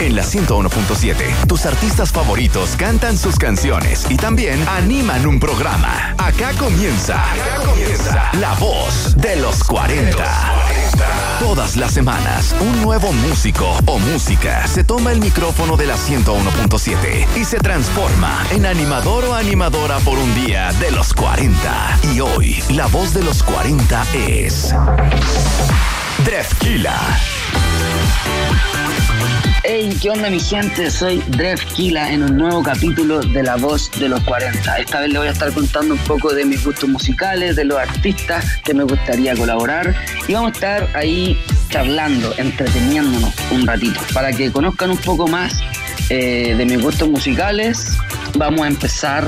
En la 101.7, tus artistas favoritos cantan sus canciones y también animan un programa. Acá comienza, acá comienza La Voz de los 40. Todas las semanas, un nuevo músico o música se toma el micrófono de la 101.7 y se transforma en animador o animadora por un día de los 40. Y hoy, la voz de los 40 es. Drefkila. Hey, ¿qué onda mi gente? Soy Drefkila en un nuevo capítulo de La Voz de los 40. Esta vez le voy a estar contando un poco de mis gustos musicales, de los artistas que me gustaría colaborar y vamos a estar ahí charlando, entreteniéndonos un ratito para que conozcan un poco más eh, de mis gustos musicales. Vamos a empezar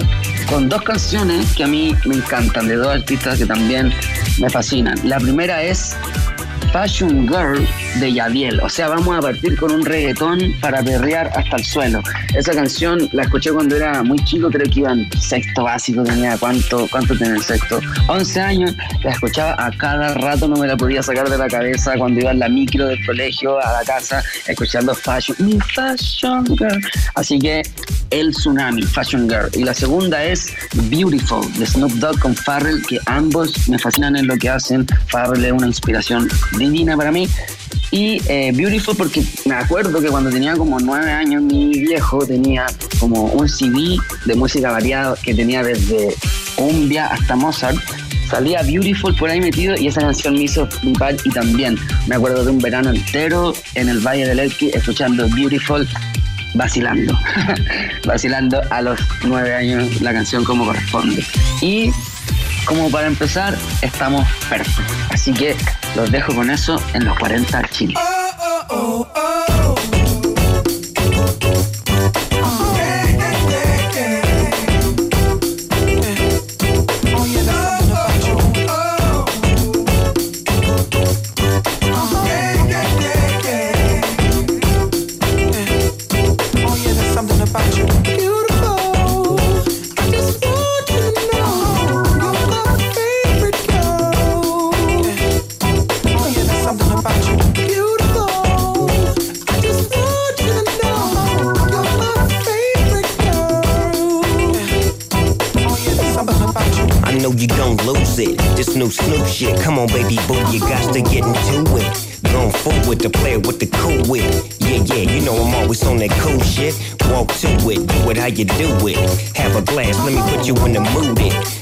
con dos canciones que a mí me encantan, de dos artistas que también me fascinan. La primera es Fashion Girl de Yadiel. O sea, vamos a partir con un reggaetón para perrear hasta el suelo. Esa canción la escuché cuando era muy chico, creo que iba en sexto básico, tenía cuánto, cuánto tenía sexto, 11 años, la escuchaba a cada rato, no me la podía sacar de la cabeza cuando iba en la micro del colegio a la casa, escuchando Fashion, mi Fashion Girl. Así que el tsunami, Fashion Girl. Y la segunda es Beautiful, de Snoop Dogg con Farrell, que ambos me fascinan en lo que hacen. Farrell es una inspiración divina para mí. Y eh, Beautiful porque me acuerdo que cuando tenía como nueve años mi viejo tenía como un CD de música variada que tenía desde cumbia hasta Mozart. Salía Beautiful por ahí metido y esa canción me hizo flipar y también me acuerdo de un verano entero en el Valle del Elqui escuchando Beautiful vacilando, vacilando a los nueve años la canción como corresponde. Y como para empezar, estamos perfectos. Así que los dejo con eso en los 40 Chile. New Snoop shit. Come on, baby boo, you got to get into it. Going forward the player with the cool wit. Yeah, yeah, you know I'm always on that cool shit. Walk to it, do it how you do it. Have a glass, let me put you in the mood. It.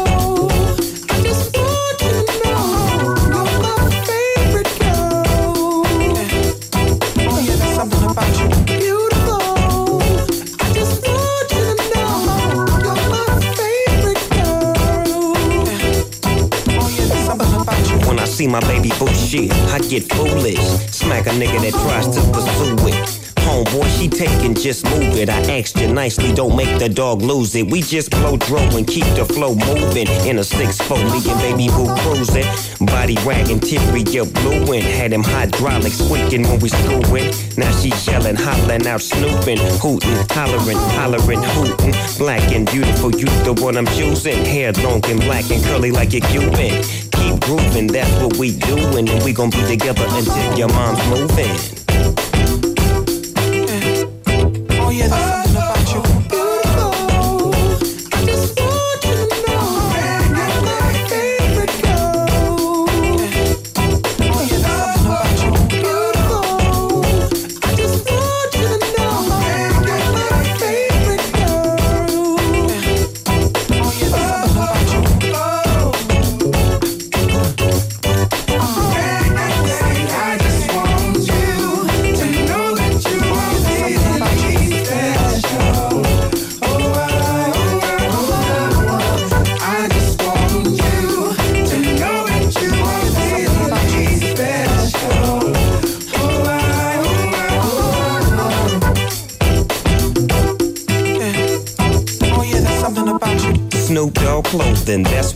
See my baby bullshit, I get foolish. Smack a nigga that tries to pursue it homeboy, she taking, just move it. I asked you nicely, don't make the dog lose it. We just blow dro and keep the flow moving. In a 6-4, me and baby boo cruising. Body wagging, teary, you blueing. Had them hydraulics squeaking when we screwing. Now she yelling, hollering out, snooping, hooting, hollering, hollering, hooting. Black and beautiful, you the one I'm choosing. Hair long and black and curly like a Cuban. Keep grooving, that's what we doing. And we gon' be together until your mom's moving. Snoop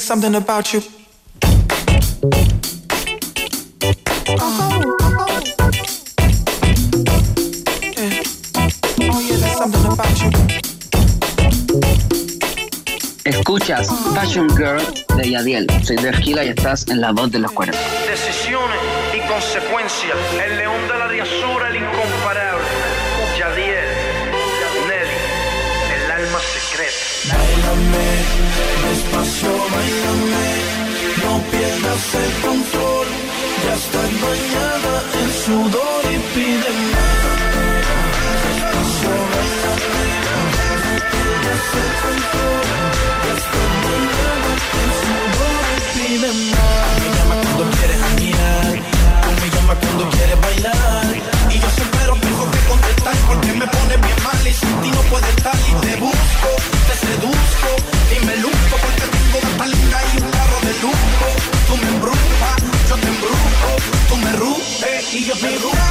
There's something about you. Escuchas Fashion Girl de Yadiel. Soy de Esquila y estás en la voz de los 40. Decisiones y consecuencias. El león de la diosura, el incomparable. Secreta despacio, bailame, no pierdas el control, ya estás bañada en sudor y pide más. Despacio, bailame, no pierdas el control, ya estás bañada en sudor y pide más. Me llama cuando quieres janguear, me llama cuando quieres bailar, y yo siempre tengo que contestar porque me pone bien mal y sin ti no puedo estar y te busco, ruges y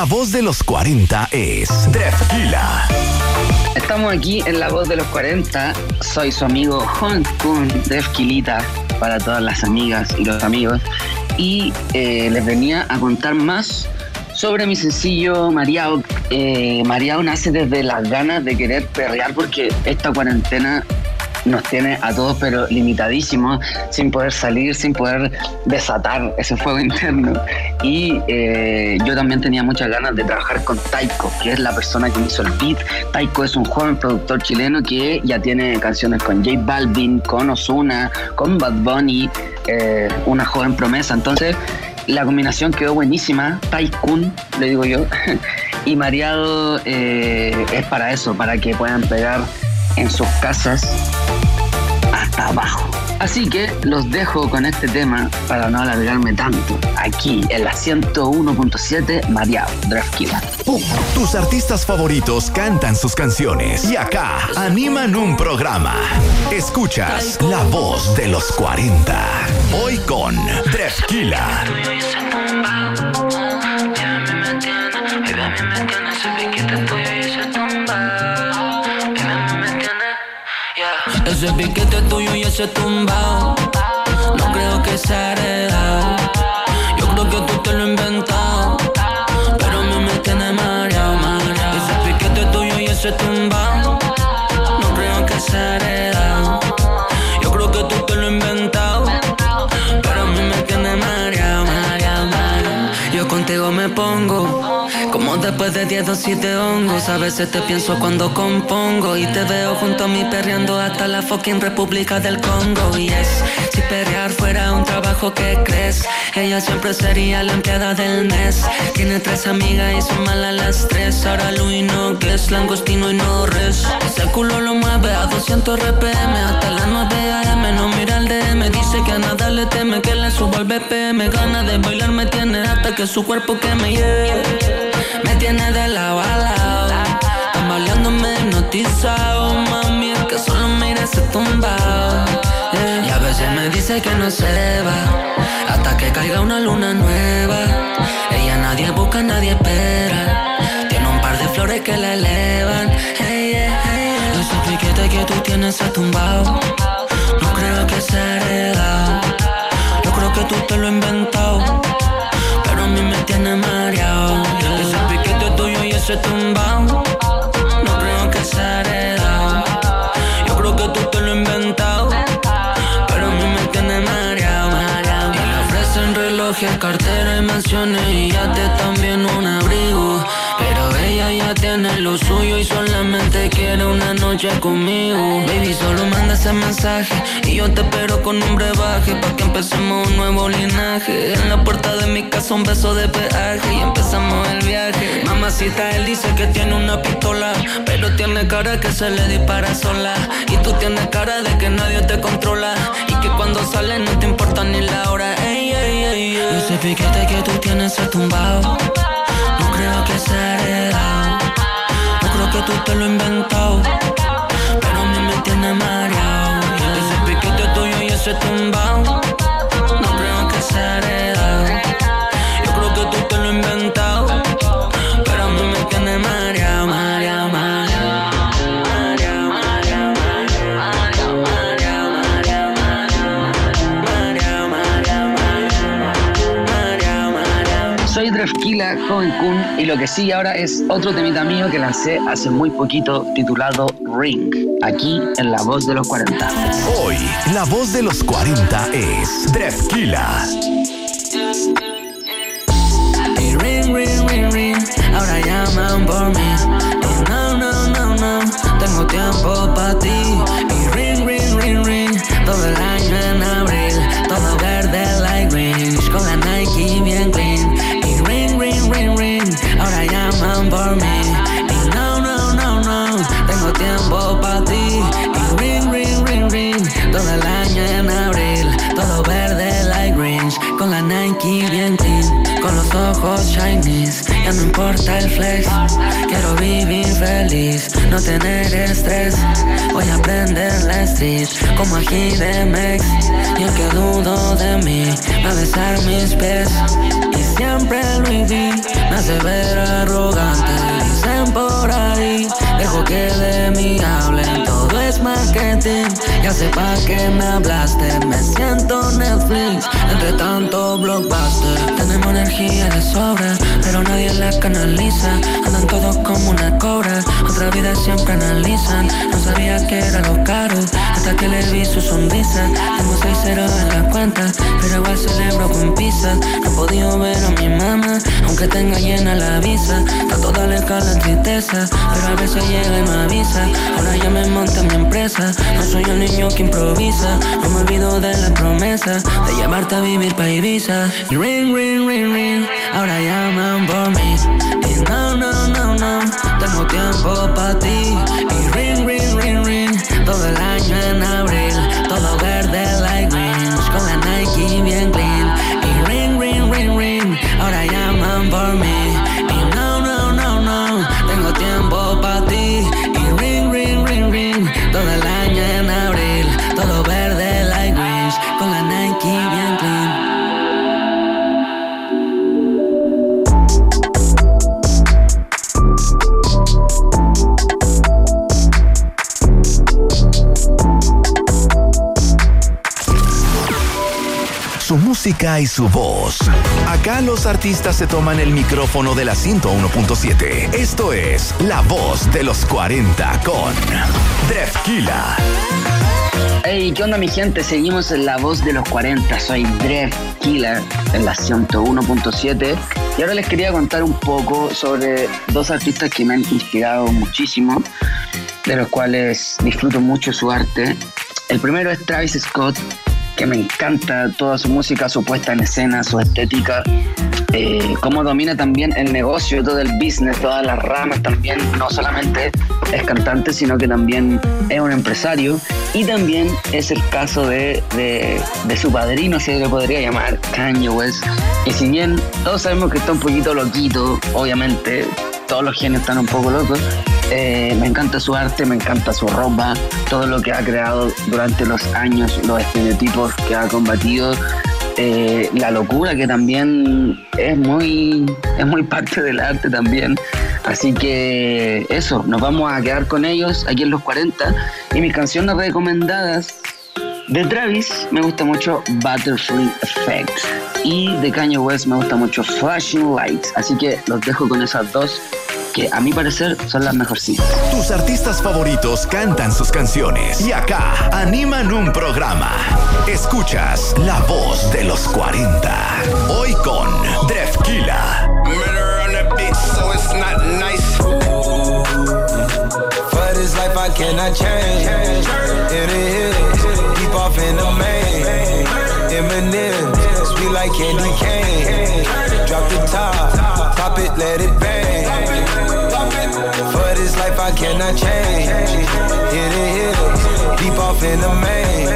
la voz de los 40 es Drefkila. Estamos aquí en La Voz de los 40. Soy su amigo Juan Kun Drefkilita para todas las amigas y los amigos. Y eh, les venía a contar más sobre mi sencillo Mariao. Eh, Mariao nace desde las ganas de querer perrear porque esta cuarentena nos tiene a todos pero limitadísimos, sin poder salir, sin poder desatar ese fuego interno. Y eh, yo también tenía muchas ganas de trabajar con Taiko, que es la persona que me hizo el beat. Taiko es un joven productor chileno que ya tiene canciones con J Balvin, con Ozuna, con Bad Bunny, eh, una joven promesa. Entonces, la combinación quedó buenísima. Taikun, le digo yo. y Mariado eh, es para eso, para que puedan pegar en sus casas abajo. Así que los dejo con este tema para no alargarme tanto. Aquí en la 101.7 Mariao Drafkila. Tus artistas favoritos cantan sus canciones y acá animan un programa. Escuchas La Voz de los 40. Hoy con Drefkila. Ese piquete tuyo y ese tumbao. No creo que sea heredado. Yo creo que tú te lo has inventado. Pero a mí me tiene mareado, mareado. Ese piquete tuyo y ese tumbao. De 10 o 7 hongos, a veces te pienso cuando compongo y te veo junto a mí perreando hasta la fucking República del Congo. Y es, si perrear fuera un trabajo que crees, ella siempre sería la empleada del mes. Tiene tres amigas y son malas las tres. Ahora Luis no, que es langostino y no res. Ese culo lo mueve a 200 RPM hasta las 9 AM. No mira el DM, dice que a nada le teme, que le subo al BPM. Gana de bailar me tiene hasta que su cuerpo que me lleve. Me tiene de lado a lado. Tambaleándome hipnotizado. Mami, es que solo mira ese tumbao. Yeah. Y a veces me dice que no se va. Hasta que caiga una luna nueva. Ella nadie busca, nadie espera. Tiene un par de flores que la elevan. Hey, yeah, que tú tienes se tumbao. No creo que sea heredado. Yo creo que tú te lo has inventado. Pero a mí me tiene mareado. Tumbao. No creo que sea heredado. Yo creo que tú te lo inventado. Pero a mí me tiene mareado. Y le ofrecen relojes, cartera y mansiones. Y ya te también solamente quiere una noche conmigo. Baby, solo manda ese mensaje y yo te espero con un brebaje para que empecemos un nuevo linaje. En la puerta de mi casa un beso de peaje y empezamos el viaje. Mamacita, él dice que tiene una pistola, pero tiene cara que se le dispara sola. Y tú tienes cara de que nadie te controla y que cuando sale no te importa ni la hora. Ey, ey, ey, ey. Ese piquete que tú tienes es tumbado. No creo que sea heredado. Que tú te lo has inventado. Pero a mí me tiene mareado. Ese piquete tuyo y ese tumbao. No creo que sea Soy Drefkila, joven Kun, y lo que sigue ahora es otro temita mío que lancé hace muy poquito titulado Ring, aquí en La Voz de los 40. Hoy, la voz de los 40 es Drefkila. Y ring, ring, ring, ring, ahora llaman por mí. No, no, no, no, tengo tiempo para ti. Y ring, ring, ring, ring, todo el año ya no importa el flex. Quiero vivir feliz, no tener estrés. Voy a aprender la street como aquí de Mex. Y el que dudo de mí va a besar mis pies. Y siempre Louis V me hace ver arrogante. Dicen por ahí, dejo que de mí hablen. Es marketing, ya sepa que me hablaste. Me siento Netflix, entre tanto blockbuster. Tenemos energía de sobra, pero nadie la canaliza. Andan todos como una cobra, otra vida siempre analizan. No sabía que era lo caro, hasta que le vi su sonrisa. Tengo seis ceros en la cuenta, pero igual celebro con pizza. No he podido ver a mi mamá, aunque tenga llena la visa. Trato de alejar la tristeza, pero a veces llega y me avisa. Ahora ya me monta mi no soy un niño que improvisa. No me olvido de la promesa de llevarte a vivir pa' Ibiza. Y ring, ring, ring, ring, ahora llaman por mí. Y no, no, no, no, tengo tiempo pa' ti. Y ring, ring, ring, ring, todo el año en y su voz. Acá los artistas se toman el micrófono de la 101.7. Esto es La Voz de los 40 con Defkila. Hey, ¿qué onda mi gente? Seguimos en La Voz de los 40. Soy Drev Killer en la 101.7 y ahora les quería contar un poco sobre dos artistas que me han inspirado muchísimo, de los cuales disfruto mucho su arte. El primero es Travis Scott, que me encanta toda su música, su puesta en escena, su estética, eh, cómo domina también el negocio, todo el business, todas las ramas también, no solamente es cantante, sino que también es un empresario y también es el caso de, de, su padrino, se le podría llamar Kanye West. Y si bien todos sabemos que está un poquito loquito, obviamente, todos los genios están un poco locos, eh, me encanta su arte, me encanta su ropa, todo lo que ha creado durante los años, los estereotipos que ha combatido, eh, la locura que también es muy, es muy parte del arte también. Así que eso, nos vamos a quedar con ellos aquí en los 40 y mis canciones recomendadas de Travis me gusta mucho Butterfly Effect y de Kanye West me gusta mucho Flashing Lights. Así que los dejo con esas dos que a mi parecer son las mejorcitas. Tus artistas favoritos cantan sus canciones y acá animan un programa. Escuchas La Voz de los 40. Hoy con Drefkila. Murder on the beat, so it's not nice. For this life, I cannot change. In the hills, keep off in the main. Eminem, sweet like candy cane. Drop the top, life, I change. Hit it, hit it, deep off in the main.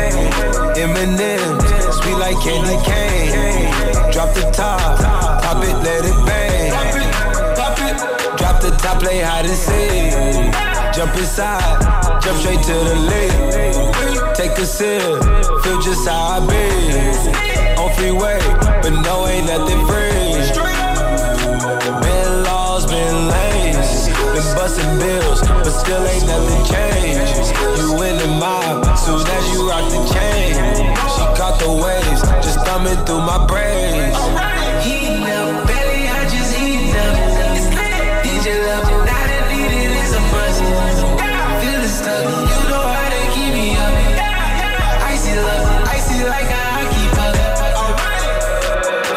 Eminem, sweet like candy cane. Drop the top, pop it, let it bang. Drop the top, play hide and seek. Jump inside, jump straight to the lake. Take a sip, feel just how I be. On freeway, but no, ain't nothing free. Been busting bills, but still ain't nothing changed. You in the mob, soon as you rock the chain. She caught the waves, just thumbing through my brains. Heating up, belly, I just heating up. DJ love it, not a need it, it's a must. Feeling stuck, you know how to keep me up. Icy love, icy like.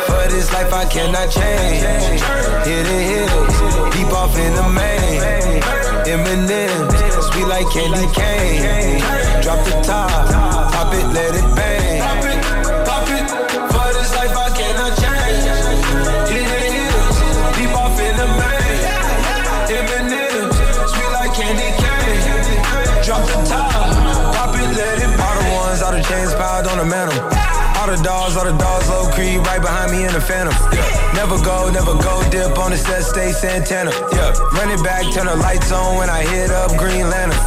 For this life I cannot change. Hit the hills, deep off in the main. Eminem, sweet like candy cane. Drop the top, pop it, let it bang. Pop it, pop it. For this life I cannot change. The hills, deep off in the main. Eminem, sweet like candy cane. Drop the top, pop it, let it. The ones, all the chains piled on the mantle. All the dogs, all the dogs, low creep right behind me in the phantom. Yeah. Never go, never go, dip on the set, stay Santana. Yeah, run it back, turn the lights on when I hit up Green Lantern.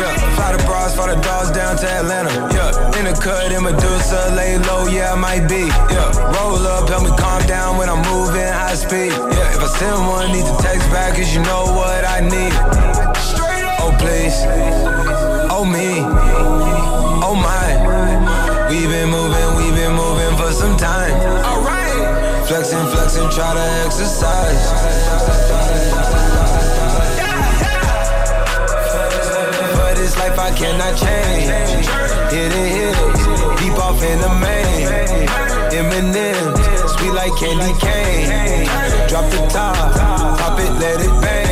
Yeah, fly the bras, fly the dogs down to Atlanta. Yeah, in the cut, in Medusa, lay low, yeah, I might be. Yeah, roll up, help me calm down when I'm moving high speed. Yeah, if I send one, need to text back, cause you know what I need. Oh, please. Oh, me. Oh, my. We've been moving, we've been moving for some time. Alright. Flexing, flexing, try to exercise. For this life I cannot change. Hidden hills, deep off in the main. Eminem, sweet like candy cane. Drop the top, pop it, let it bang.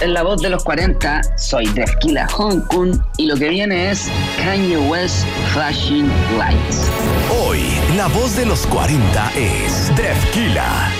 En la voz de los 40. Soy Drefkila Hong Kong y lo que viene es Kanye West Flashing Lights. Hoy, la voz de los 40 es Drefkila.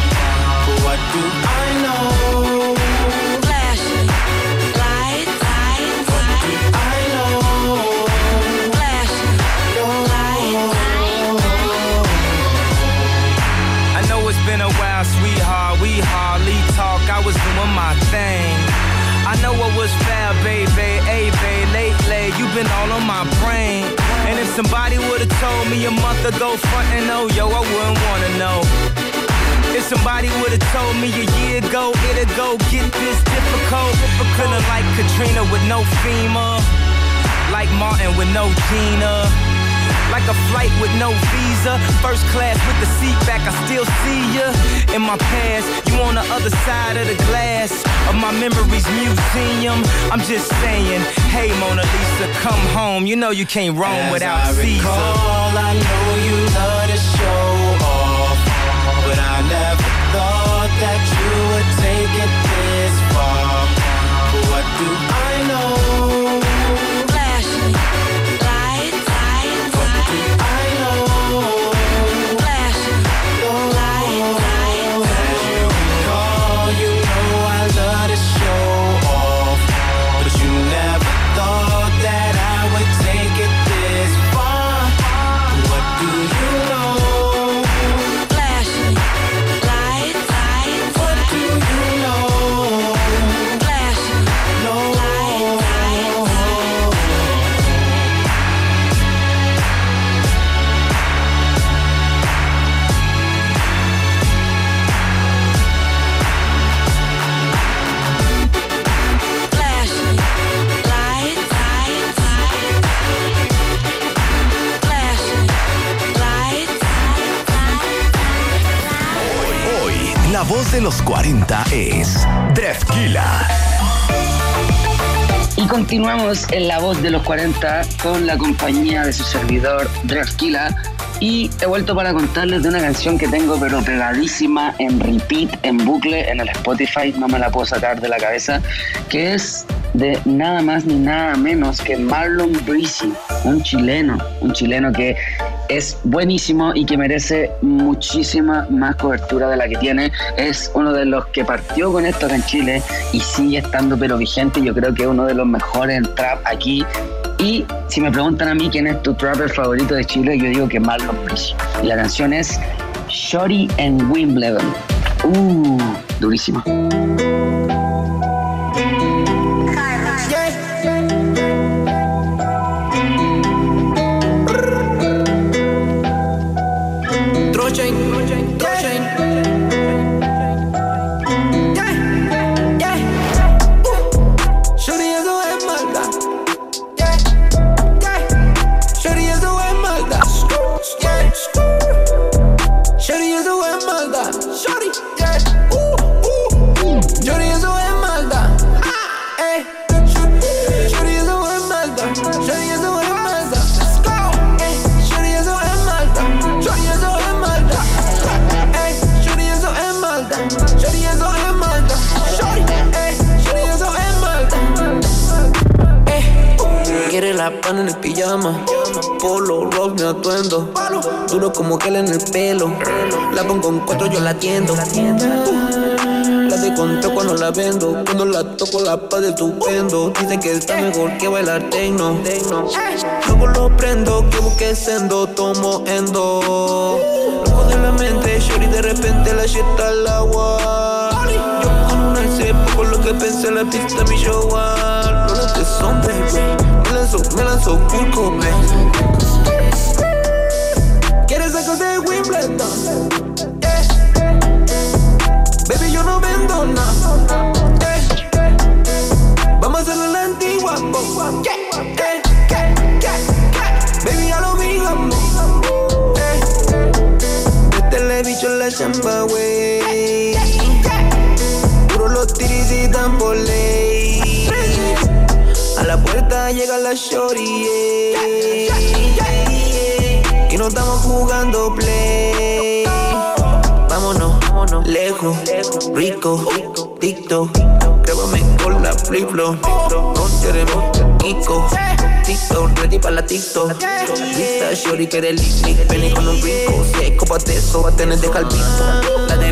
But what do I know? Flashing lights, lights, lights. I know. Flashing lights, I know it's been a while, sweetheart. We hardly talk. I was doing my thing. I know what was fair, baby. Hey, babe, lately you've been all on my brain. And if somebody would've told me a month ago, front and oh, yo, I wouldn't wanna know. Somebody would've told me a year ago, it'd go get this difficult. Feeling like Katrina with no FEMA. Like Martin with no Gina. Like a flight with no visa. First class with the seat back, I still see ya. In my past, you on the other side of the glass of my memories museum. I'm just saying, hey Mona Lisa, come home. You know you can't roam As without I Caesar. recall, I know you love de los 40 es Drefkila. Y continuamos en La Voz de los 40 con la compañía de su servidor Drefkila y he vuelto para contarles de una canción que tengo pero pegadísima en repeat, en bucle, en el Spotify, no me la puedo sacar de la cabeza, que es de nada más ni nada menos que Marlon Breezy, un chileno, un chileno que es buenísimo y que merece muchísima más cobertura de la que tiene. Es uno de los que partió con esto acá en Chile y sigue estando pero vigente. Yo creo que es uno de los mejores en trap aquí. Y si me preguntan a mí quién es tu trapper favorito de Chile, yo digo que Marlon Breezy. Y la canción es Shorty and Wimbledon. Uh, durísima. Duro como que en el pelo. La pongo en cuatro, yo la atiendo. La desconto cuando la vendo. Cuando la toco, la paz de estupendo. Dicen que está mejor que bailar tecno. Luego lo prendo, que busque sendo, tomo endo. Loco de la mente, shorty, de repente la shit al agua. Yo con una hice poco lo que pensé, la pista mi show. Los lentes son baby. Me lanzo, me lanzo, cool Cobain. Eh. Baby, yo no vendo nada. Eh. Vamos a hacerlo la antigua. Baby, ya lo digamos. Eh. Métele bicho en la chamba, wey. Puro los tiris y ley. A la puerta llega la shorty, yeah. Y no estamos jugando lejos, rico, ticto. Grábame con la flip flop. No queremos Kiko. TikTok, ready para la TikTok. Lista, shorty, que del lick, penny con un brinco. Seco pa' eso, va a tener de calvito. La de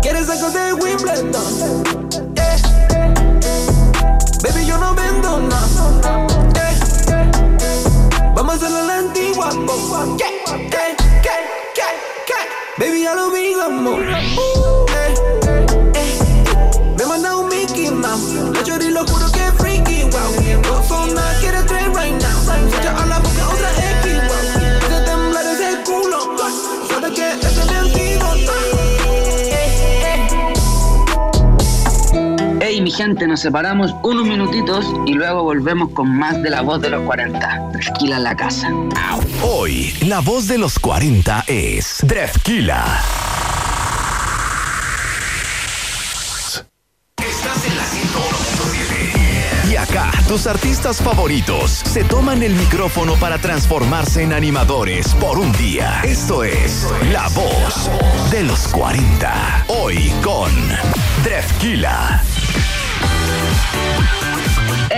¿Quieres sacar de Wimbledon? Baby, yo no vendo nada. Vamos a hacerlo la antigua. Yeah. Baby, ya lo. Eh. Gente, nos separamos unos minutitos y luego volvemos con más de la voz de los 40. Esquila en la casa. Hoy, la voz de los 40 es Drefkila. Estás en la 101.7. Y acá, tus Tus artistas favoritos se toman el micrófono para transformarse en animadores por un día. Esto es La Voz de los 40. Hoy con Drefkila.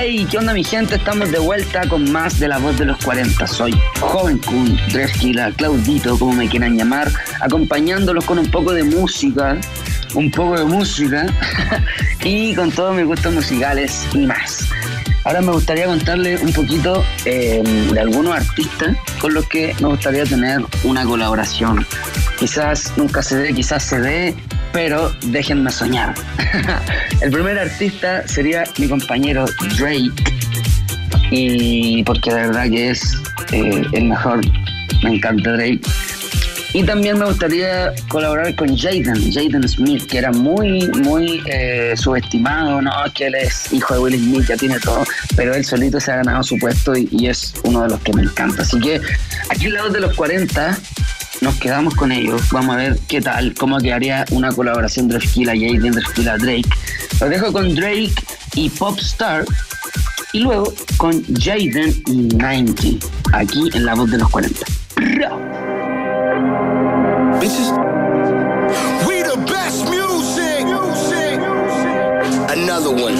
Hey, ¿qué onda mi gente? Estamos de vuelta con más de la voz de los 40. Soy Joven Kun, Drefkila, Claudito, como me quieran llamar, acompañándolos con un poco de música, un poco de música y con todos mis gustos musicales y más. Ahora me gustaría contarles un poquito eh, de algunos artistas con los que me gustaría tener una colaboración. Quizás nunca se dé, quizás se dé, pero déjenme soñar. El primer artista sería mi compañero Drake, y porque de verdad que es eh, el mejor, me encanta Drake. Y también me gustaría colaborar con Jaden, Jaden Smith, que era muy, muy eh, subestimado, no, que él es hijo de Will Smith, ya tiene todo, pero él solito se ha ganado su puesto y, y es uno de los que me encanta. Así que aquí al lado de los 40 nos quedamos con ellos, vamos a ver qué tal, cómo quedaría una colaboración de Drefkila Jaden, Drefkila Drake. Lo dejo con Drake y Popstar y luego con Jaden y 90, aquí en la voz de los 40. Bitches. We the best music. Another one.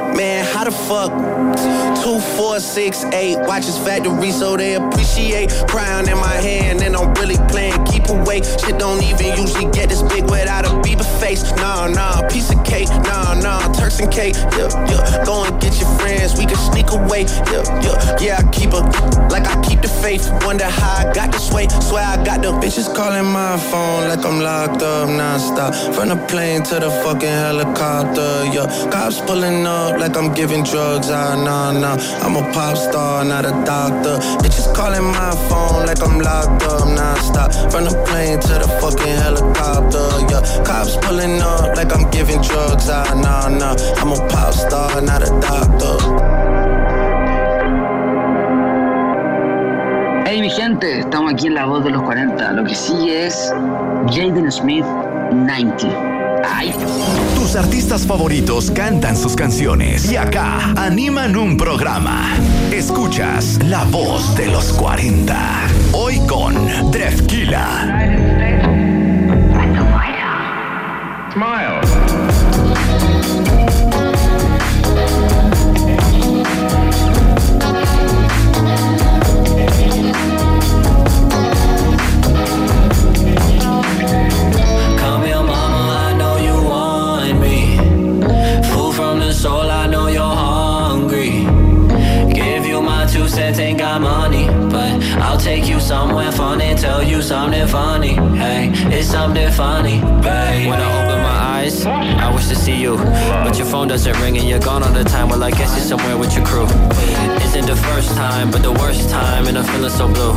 Man, how the fuck? Two, four, six, eight. Watches factory so they appreciate. Crown in my hand and I'm really playing keep away. Shit don't even usually get this big without a Bieber face. Nah, nah, piece of cake. Nah, nah, Turks and cake. Yeah, yeah. Go and get your friends. We can sneak away. Yeah, yeah. Yeah, I keep a like I keep the faith. Wonder how I got this way. Swear I got the bitches calling my phone like I'm locked up nonstop. From the plane to the fucking helicopter. Yeah, cops pulling up like I'm giving drugs. Ah, nah, nah. I'm a pop star, not a doctor. Bitches calling my phone like I'm locked up nonstop. From the plane to the fucking helicopter. Yeah, cops pulling up like I'm giving drugs. Ah, nah, nah. I'm a pop star, not a doctor. Hey mi gente, estamos aquí en la voz de los 40. Lo que sigue es Jaden Smith 90. Ay, Tus artistas favoritos cantan sus canciones y acá animan un programa. Escuchas La Voz de los 40. Hoy con Drefkila. I'll take you somewhere funny, tell you something funny. Hey, it's something funny, babe. When I open my eyes, I wish to see you. But your phone doesn't ring and you're gone all the time. Well, I guess you're somewhere with your crew. Isn't the first time, but the worst time, and I'm feeling so blue.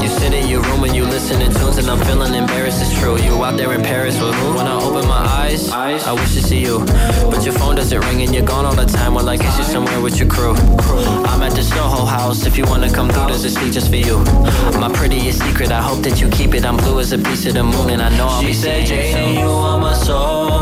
You sit in your room and you listen to tunes, and I'm feeling embarrassed. It's true. You out there in Paris with who? When I open my eyes, I wish to see you. But your phone doesn't ring and you're gone all the time. Well, I guess you're somewhere with your crew. I'm at the Soho house. If you wanna come through, there's a seat just for you. My prettiest secret, I hope that you keep it. I'm blue as a piece of the moon, and I know I'll be seeing you are my soulmate.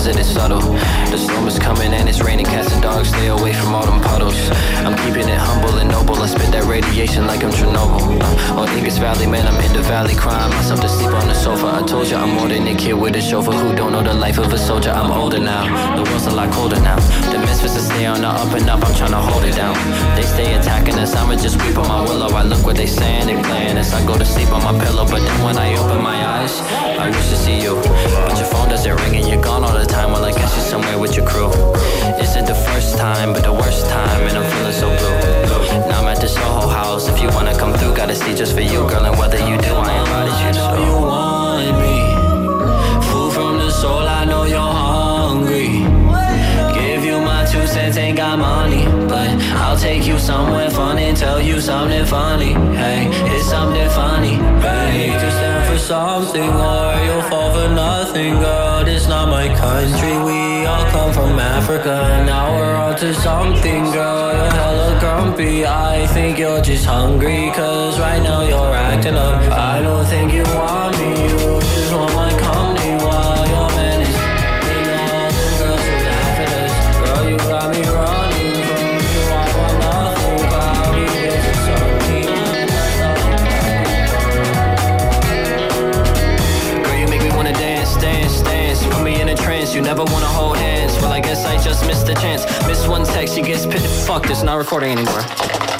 because it is subtle. The storm is coming and it's raining, cats and dogs stay away from all them puddles. I'm keeping it humble and noble, I spit that radiation like I'm Chernobyl. Uh, on Ingus Valley, man, I'm in the valley, crying myself to sleep on the sofa. I told you I'm more than a kid with a chauffeur who don't know the life of a soldier. I'm older now, the world's a lot colder now. The misfits to stay on the up and up, I'm trying to hold it down. They stay attacking us, I'ma just weep on my willow. I look what they saying, they playing us. I go to sleep on my pillow, but then when I open my eyes, I wish to see you. But your phone doesn't ring and you're gone all the time. Well, I guess you're somewhere with your crew. Isn't the first time, but the worst time, and I'm feeling so blue. Now I'm at the Soho house. If you wanna come through, got a seat just for you, girl. And whether you do, I invited you. So you want me, food from the soul. I know you're hungry. Give you my two cents, ain't got money, but I'll take you somewhere fun and tell you something funny. Hey, it's something funny, babe. Something or you'll fall for nothing, girl. This not my country. We all come from Africa. Now we're on to something, girl. You're hella grumpy. I think you're just hungry, cause right now you're acting up. I don't think you want me, you just want my company You never wanna hold hands. Well, I guess I just missed the chance. Miss one text, she gets pissed. Fuck this, not recording anymore.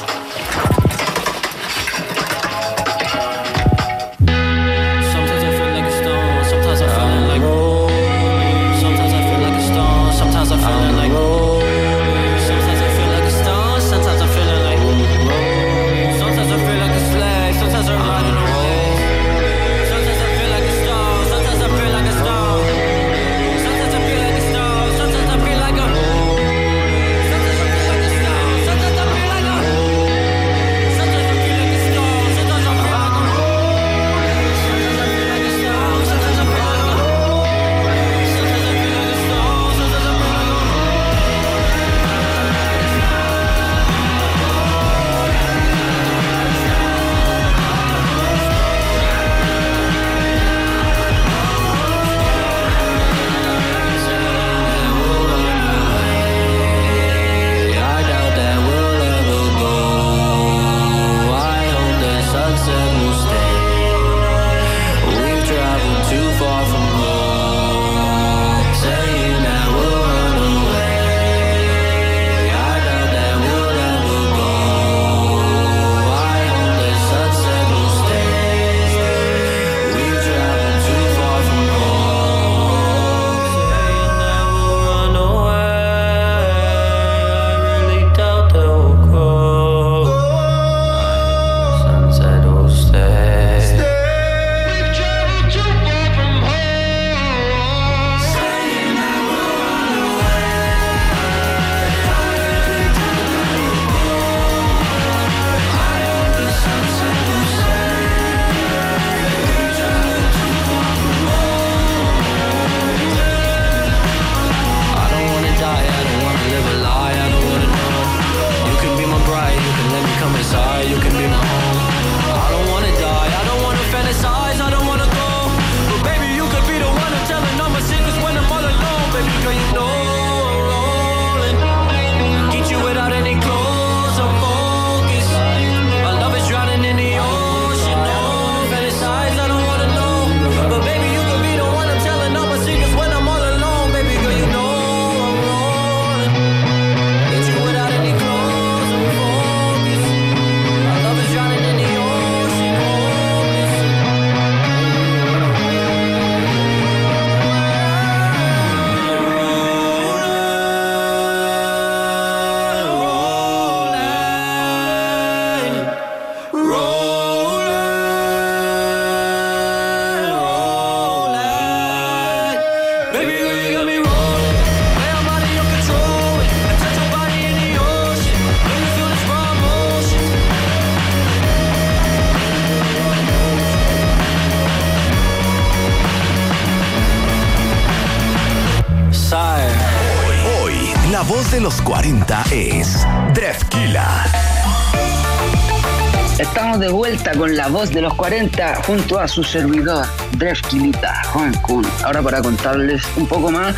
De los 40 junto a su servidor, Drefkilita, Juan Kun. Ahora para contarles un poco más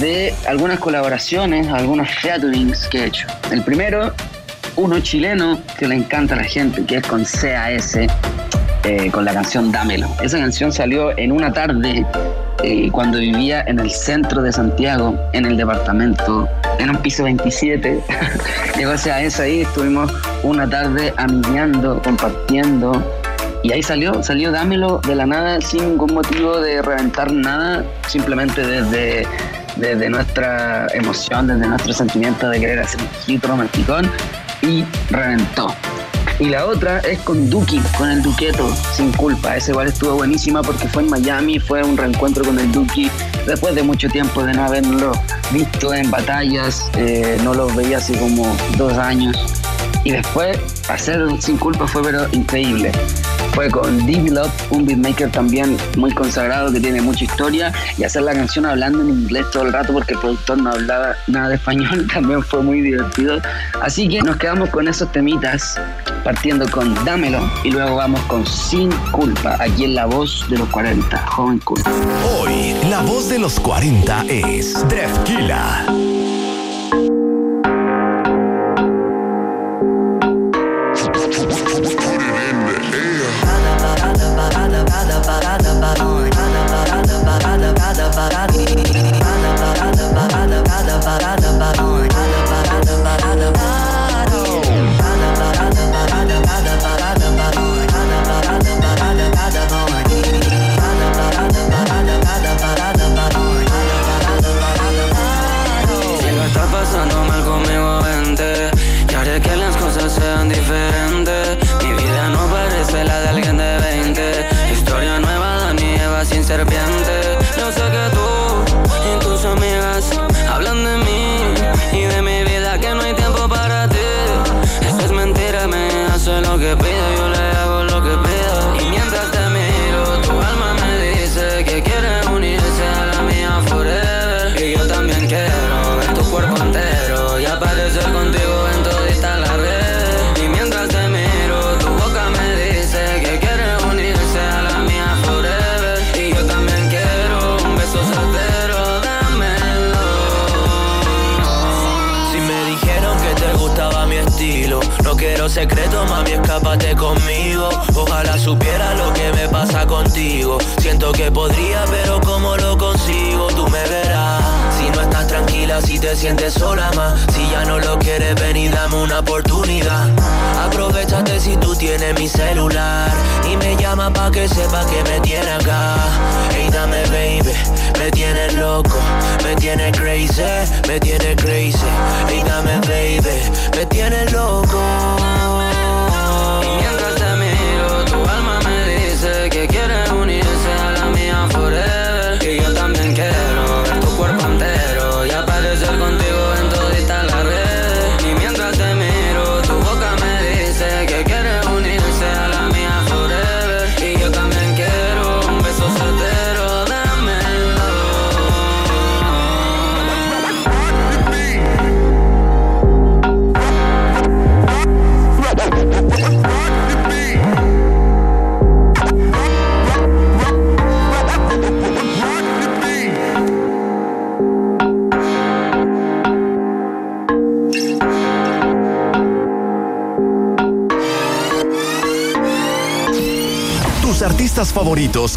de algunas colaboraciones, algunos featurings que he hecho. El primero, uno chileno que le encanta a la gente, que es con CAS, eh, con la canción Dámelo. Esa canción salió en una tarde eh, cuando vivía en el centro de Santiago, en el departamento, en un piso 27. Llegó CAS ahí, estuvimos una tarde amigando, compartiendo. Y ahí salió, salió Dámelo de la nada, sin ningún motivo de reventar nada, simplemente desde, desde nuestra emoción, desde nuestro sentimiento de querer hacer un hit romanticón y reventó. Y la otra es con Duki, con el Duqueto, sin culpa. Esa igual estuvo buenísima porque fue en Miami, fue un reencuentro con el Duki después de mucho tiempo de no haberlo visto en batallas, eh, no los veía hace como dos años. Y después hacer sin culpa fue pero increíble. Fue con Divi Love, un beatmaker también muy consagrado que tiene mucha historia y hacer la canción hablando en inglés todo el rato porque el productor no hablaba nada de español también fue muy divertido. Así que nos quedamos con esos temitas partiendo con Dámelo y luego vamos con Sin Culpa aquí en la voz de los 40, joven cool. Hoy, la voz de los 40 es Drefkila.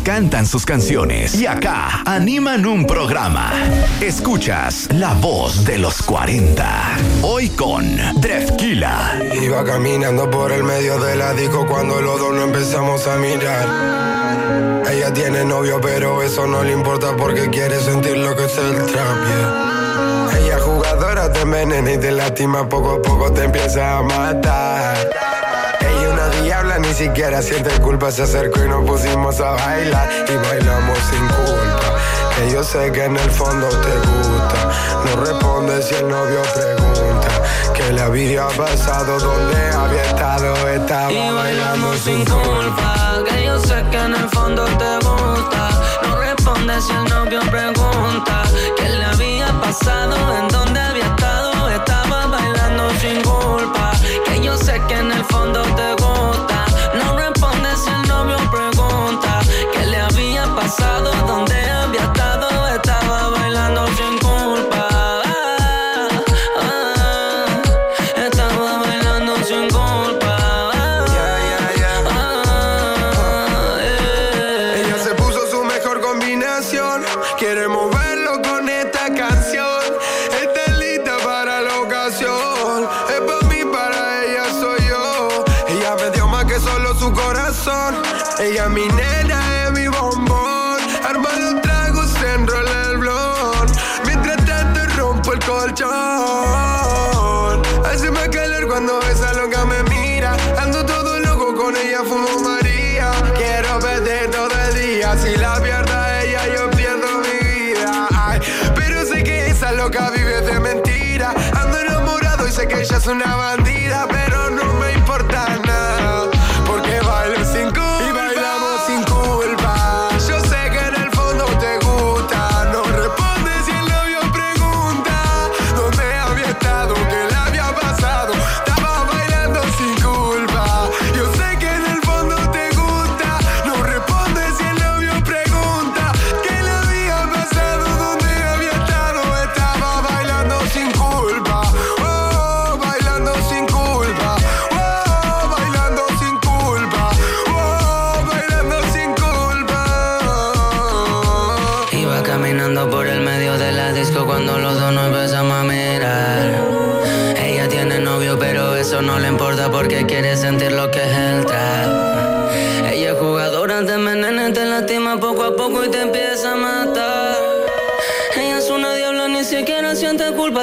Cantan sus canciones y acá animan un programa. Escuchas la voz de los 40. Hoy con Drefkila. Iba caminando por el medio de la disco cuando los dos nos empezamos a mirar. Ella tiene novio, pero eso no le importa porque quiere sentir lo que es el trap, yeah. Ella jugadora te envenena y te lastima, poco a poco te empieza a matar ni siquiera siente culpa. Se acercó y nos pusimos a bailar y bailamos sin culpa. Que yo sé que en el fondo te gusta. No responde si el novio pregunta. Que la vida ha pasado donde había estado. Estaba y bailamos sin culpa. Que yo sé que en el fondo te gusta. No responde si el novio pregunta. Que la había pasado en donde había estado. Estaba bailando sin culpa. Que yo sé que en el fondo te gusta no responde si el novio pregunta qué le había pasado, dónde había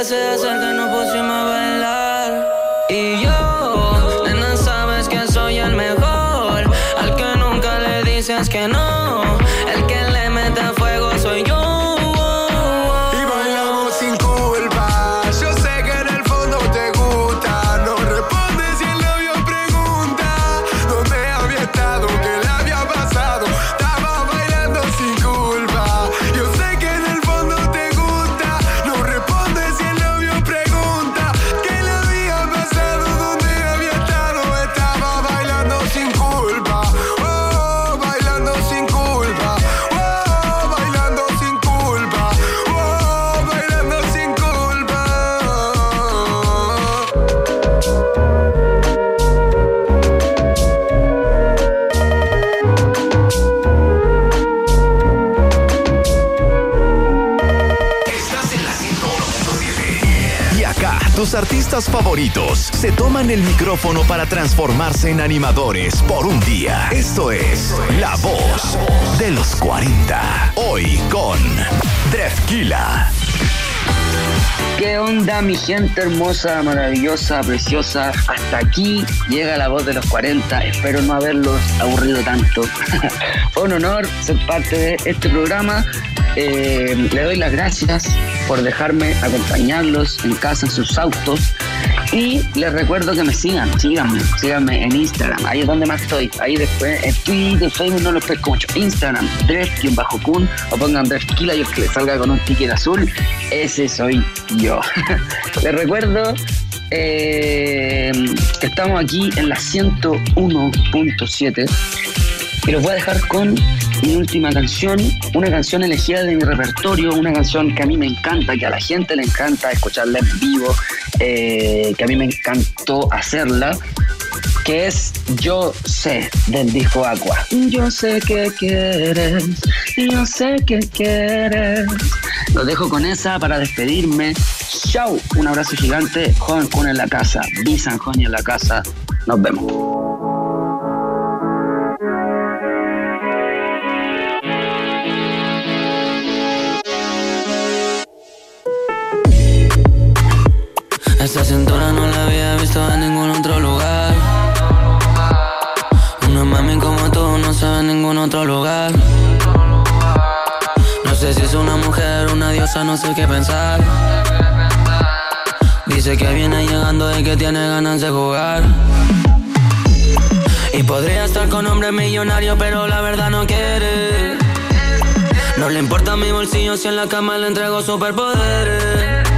se acerca y nos pusimos a bailar. Y yo, nena, sabes que soy el mejor. Al que nunca le dices que no. Favoritos se toman el micrófono para transformarse en animadores por un día. Esto es La Voz de los 40. Hoy con Drefkila. ¿Qué onda mi gente hermosa, maravillosa, preciosa? Hasta aquí llega la voz de los 40. Espero no haberlos aburrido tanto. Fue un honor ser parte de este programa. Eh, le doy las gracias por dejarme acompañarlos en casa, en sus autos. Y les recuerdo que me sigan, síganme, síganme en Instagram, ahí es donde más estoy. Ahí después, en Twitter, Facebook no los pesco mucho. Instagram, Dref-Kun, o pongan Drefkila y el que salga con un ticket azul, ese soy yo. les recuerdo eh, que estamos aquí en la 101.7 y los voy a dejar con mi última canción, una canción elegida de mi repertorio, una canción que a mí me encanta, que a la gente le encanta escucharla en vivo, eh, que a mí me encantó hacerla, que es Yo sé del disco Aqua. Yo sé que quieres, yo sé que quieres. Los dejo con esa para despedirme. Chau, un abrazo gigante, Joven Kun en la casa, Bisan Joven en la casa. Nos vemos. Esa cintura no la había visto en ningún otro lugar. Una mami como tú no se en ningún otro lugar. No sé si es una mujer, una diosa, no sé qué pensar. Dice que viene llegando y que tiene ganas de jugar. Y podría estar con hombre millonario, pero la verdad no quiere. No le importa mi bolsillo si en la cama le entrego superpoderes.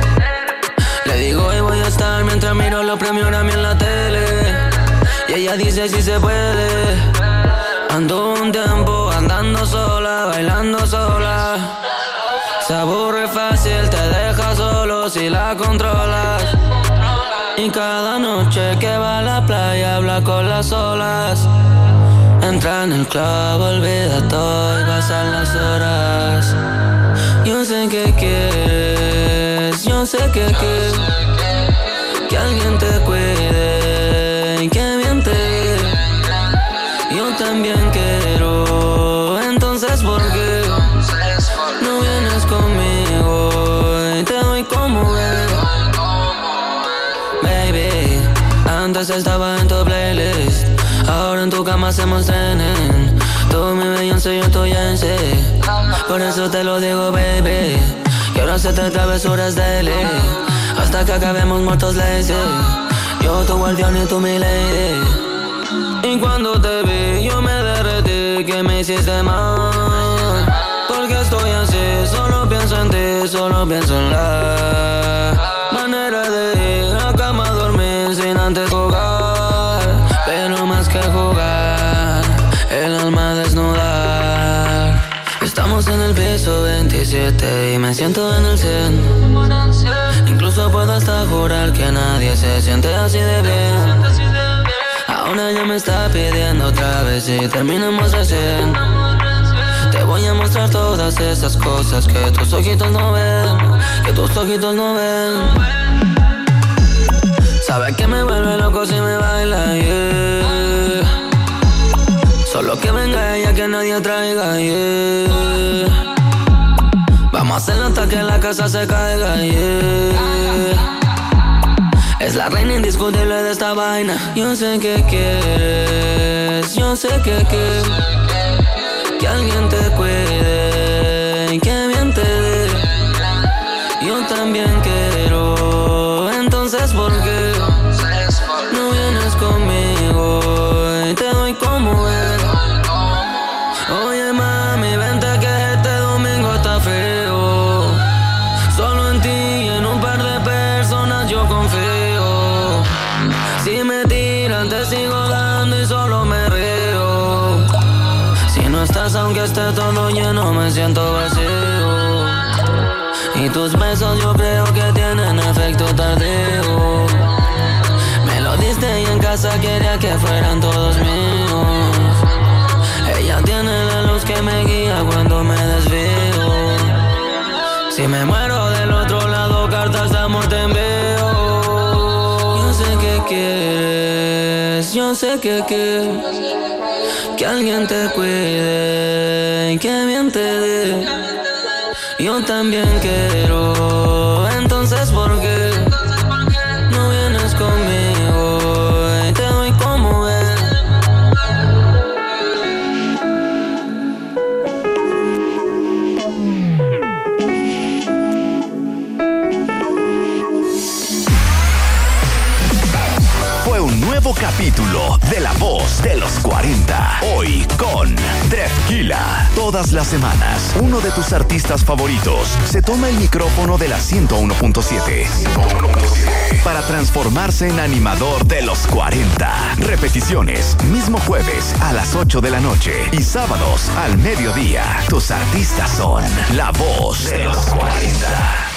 Le digo mientras miro los premios Grammy en la tele. Y ella dice si se puede. Ando un tiempo andando sola, bailando sola. Se aburre fácil, te deja solo si la controlas. Y cada noche que va a la playa habla con las olas. Entra en el club, olvida todo y pasan las horas. Yo sé que quieres, yo sé que quieres alguien te cuide, que bien te Yo también quiero, entonces ¿por qué no vienes conmigo? Te doy como bebé. Baby, antes estaba en tu playlist, ahora en tu cama hacemos trenes. Tú mi Beyoncé, yo estoy en C. Por eso te lo digo, baby. Que ahora se te travesuras de ley. Que acabemos muertos lazy. Yo tu guardián y tú mi lady. Y cuando te vi, yo me derretí. Que me hiciste mal. Porque estoy así, solo pienso en ti, solo pienso en la manera de ir a cama a dormir sin antes jugar. Pero más que jugar, el alma desnudar. Estamos en el piso 27 y me siento en el 100. Incluso puedo hasta jurar que nadie se siente así de bien. Ahora ella me está pidiendo otra vez y terminamos recién. Te voy a mostrar todas esas cosas que tus ojitos no ven, que tus ojitos no ven. Sabes que me vuelve loco si me baila. Solo que venga ella que nadie traiga, yeah. Vamos a hacerlo que la casa se caiga, yeah. Es la reina indiscutible de esta vaina. Yo sé que quieres, yo sé que quieres que alguien te cuide, que esté todo lleno me siento vacío. Y tus besos yo creo que tienen efecto tardío. Me lo diste y en casa quería que fueran todos míos. Ella tiene la luz que me guía cuando me desvío. Si me muero del otro lado, cartas de amor te envío. Yo sé que quieres, yo sé que quieres alguien te cuide, que bien te dé. Yo también quiero, Hoy con Drefkila. Todas las semanas, uno de tus artistas favoritos se toma el micrófono de la 101.7 para transformarse en animador de los 40. Repeticiones, mismo jueves a las 8 de la noche y sábados al mediodía. Tus artistas son La Voz de los 40.